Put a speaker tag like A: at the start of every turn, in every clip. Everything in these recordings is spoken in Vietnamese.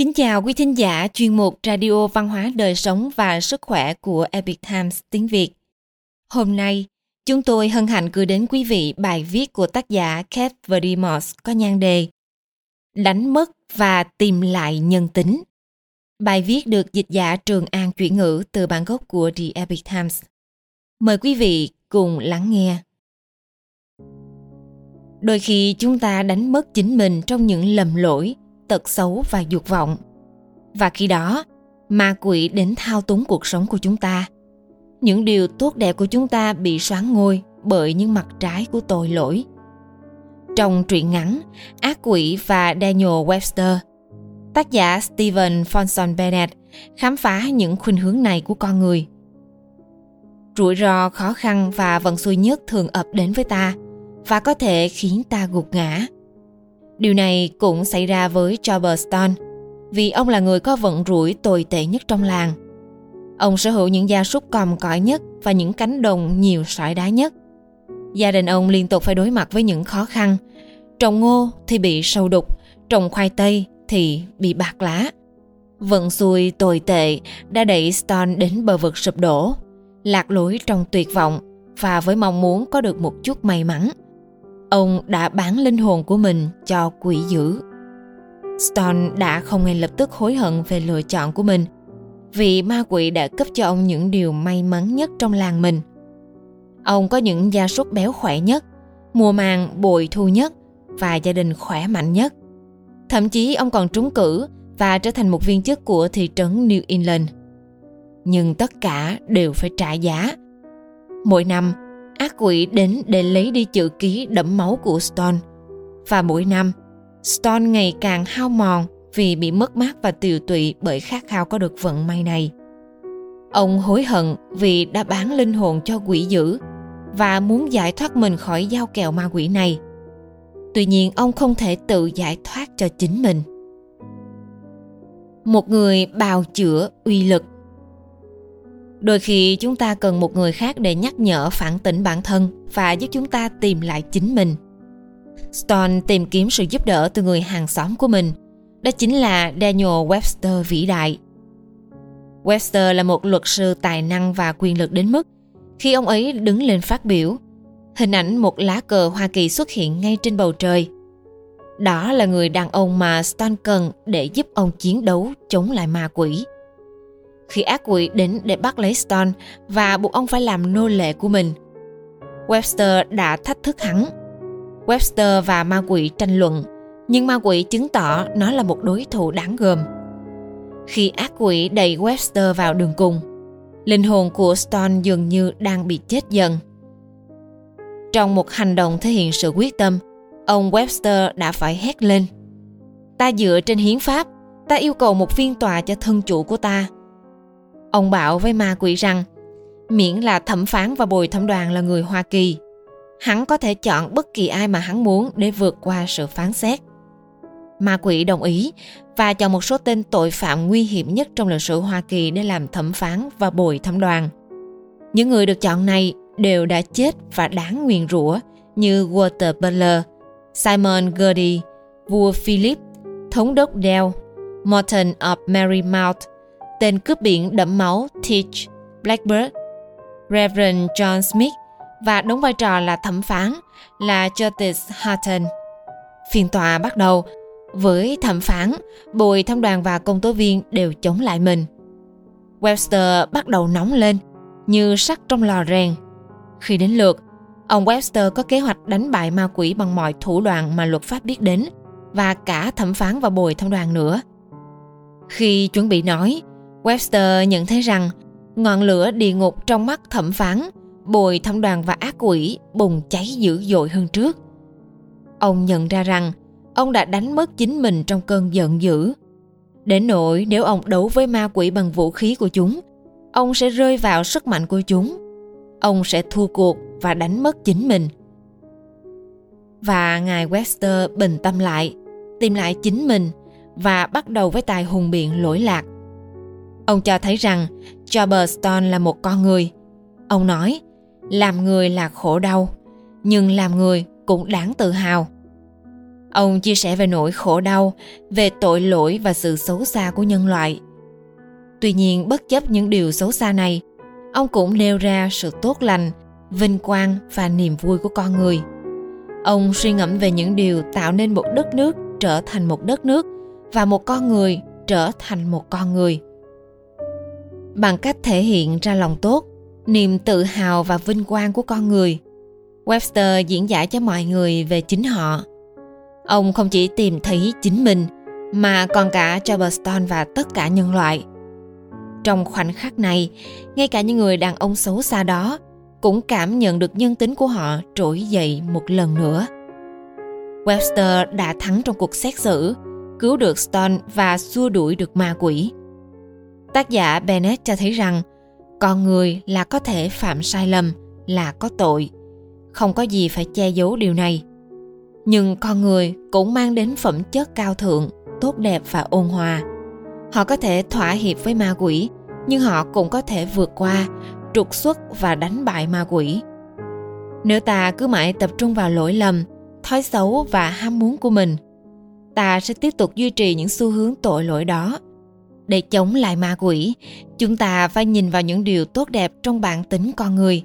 A: Kính chào quý thính giả chuyên mục Radio Văn hóa Đời Sống và Sức Khỏe của Epic Times tiếng Việt. Hôm nay, chúng tôi hân hạnh gửi đến quý vị bài viết của tác giả Kev Verdimos có nhan đề Đánh mất và tìm lại nhân tính. Bài viết được dịch giả Trường An chuyển ngữ từ bản gốc của The Epic Times. Mời quý vị cùng lắng nghe. Đôi khi chúng ta đánh mất chính mình trong những lầm lỗi, tật xấu và dục vọng. Và khi đó, ma quỷ đến thao túng cuộc sống của chúng ta. Những điều tốt đẹp của chúng ta bị xoán ngôi bởi những mặt trái của tội lỗi. Trong truyện ngắn Ác quỷ và Daniel Webster, tác giả Stephen Fonson Bennett khám phá những khuynh hướng này của con người. Rủi ro, khó khăn và vận xui nhất thường ập đến với ta và có thể khiến ta gục ngã Điều này cũng xảy ra với Robert Stone, vì ông là người có vận rủi tồi tệ nhất trong làng. Ông sở hữu những gia súc còm cõi nhất và những cánh đồng nhiều sỏi đá nhất. Gia đình ông liên tục phải đối mặt với những khó khăn. Trồng ngô thì bị sâu đục, trồng khoai tây thì bị bạc lá. Vận xui tồi tệ đã đẩy Stone đến bờ vực sụp đổ, lạc lối trong tuyệt vọng và với mong muốn có được một chút may mắn – Ông đã bán linh hồn của mình cho quỷ dữ. Stone đã không ngay lập tức hối hận về lựa chọn của mình vì ma quỷ đã cấp cho ông những điều may mắn nhất trong làng mình. Ông có những gia súc béo khỏe nhất, mùa màng bội thu nhất và gia đình khỏe mạnh nhất. Thậm chí ông còn trúng cử và trở thành một viên chức của thị trấn New England. Nhưng tất cả đều phải trả giá. Mỗi năm, ác quỷ đến để lấy đi chữ ký đẫm máu của Stone. Và mỗi năm, Stone ngày càng hao mòn vì bị mất mát và tiều tụy bởi khát khao có được vận may này. Ông hối hận vì đã bán linh hồn cho quỷ dữ và muốn giải thoát mình khỏi giao kèo ma quỷ này. Tuy nhiên ông không thể tự giải thoát cho chính mình. Một người bào chữa uy lực đôi khi chúng ta cần một người khác để nhắc nhở phản tỉnh bản thân và giúp chúng ta tìm lại chính mình. Stone tìm kiếm sự giúp đỡ từ người hàng xóm của mình. Đó chính là daniel webster vĩ đại. Webster là một luật sư tài năng và quyền lực đến mức khi ông ấy đứng lên phát biểu, hình ảnh một lá cờ hoa kỳ xuất hiện ngay trên bầu trời. Đó là người đàn ông mà stone cần để giúp ông chiến đấu chống lại ma quỷ khi ác quỷ đến để bắt lấy Stone và buộc ông phải làm nô lệ của mình. Webster đã thách thức hắn. Webster và ma quỷ tranh luận, nhưng ma quỷ chứng tỏ nó là một đối thủ đáng gờm. Khi ác quỷ đẩy Webster vào đường cùng, linh hồn của Stone dường như đang bị chết dần. Trong một hành động thể hiện sự quyết tâm, ông Webster đã phải hét lên. Ta dựa trên hiến pháp, ta yêu cầu một phiên tòa cho thân chủ của ta – Ông bảo với ma quỷ rằng miễn là thẩm phán và bồi thẩm đoàn là người Hoa Kỳ, hắn có thể chọn bất kỳ ai mà hắn muốn để vượt qua sự phán xét. Ma quỷ đồng ý và chọn một số tên tội phạm nguy hiểm nhất trong lịch sử Hoa Kỳ để làm thẩm phán và bồi thẩm đoàn. Những người được chọn này đều đã chết và đáng nguyền rủa như Walter Butler, Simon Gurdy, vua Philip, thống đốc Dell, Morton of Marymount tên cướp biển đẫm máu Teach Blackbird, Reverend John Smith và đóng vai trò là thẩm phán là Justice Hutton. Phiên tòa bắt đầu với thẩm phán, bồi thẩm đoàn và công tố viên đều chống lại mình. Webster bắt đầu nóng lên như sắt trong lò rèn. Khi đến lượt, ông Webster có kế hoạch đánh bại ma quỷ bằng mọi thủ đoạn mà luật pháp biết đến và cả thẩm phán và bồi thẩm đoàn nữa. Khi chuẩn bị nói, Webster nhận thấy rằng ngọn lửa địa ngục trong mắt thẩm phán, bồi thẩm đoàn và ác quỷ bùng cháy dữ dội hơn trước. Ông nhận ra rằng ông đã đánh mất chính mình trong cơn giận dữ. Đến nỗi nếu ông đấu với ma quỷ bằng vũ khí của chúng, ông sẽ rơi vào sức mạnh của chúng. Ông sẽ thua cuộc và đánh mất chính mình. Và ngài Webster bình tâm lại, tìm lại chính mình và bắt đầu với tài hùng biện lỗi lạc Ông cho thấy rằng Jobber Stone là một con người. Ông nói, làm người là khổ đau, nhưng làm người cũng đáng tự hào. Ông chia sẻ về nỗi khổ đau, về tội lỗi và sự xấu xa của nhân loại. Tuy nhiên, bất chấp những điều xấu xa này, ông cũng nêu ra sự tốt lành, vinh quang và niềm vui của con người. Ông suy ngẫm về những điều tạo nên một đất nước trở thành một đất nước và một con người trở thành một con người. Bằng cách thể hiện ra lòng tốt, niềm tự hào và vinh quang của con người, Webster diễn giải cho mọi người về chính họ Ông không chỉ tìm thấy chính mình mà còn cả cho và tất cả nhân loại. Trong khoảnh khắc này, ngay cả những người đàn ông xấu xa đó cũng cảm nhận được nhân tính của họ trỗi dậy một lần nữa. Webster đã thắng trong cuộc xét xử, cứu được Stone và xua đuổi được ma quỷ. Tác giả Bennett cho thấy rằng con người là có thể phạm sai lầm, là có tội. Không có gì phải che giấu điều này. Nhưng con người cũng mang đến phẩm chất cao thượng tốt đẹp và ôn hòa. Họ có thể thỏa hiệp với ma quỷ nhưng họ cũng có thể vượt qua trục xuất và đánh bại ma quỷ. Nếu ta cứ mãi tập trung vào lỗi lầm thói xấu và ham muốn của mình ta sẽ tiếp tục duy trì những xu hướng tội lỗi đó để chống lại ma quỷ chúng ta phải nhìn vào những điều tốt đẹp trong bản tính con người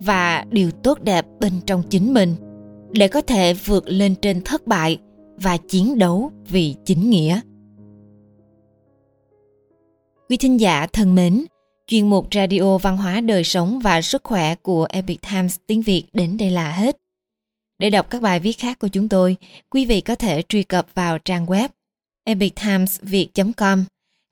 A: và điều tốt đẹp bên trong chính mình để có thể vượt lên trên thất bại và chiến đấu vì chính nghĩa. Quý thính giả thân mến, chuyên mục Radio Văn hóa Đời Sống và Sức Khỏe của Epic Times tiếng Việt đến đây là hết. Để đọc các bài viết khác của chúng tôi, quý vị có thể truy cập vào trang web epictimesviet.com.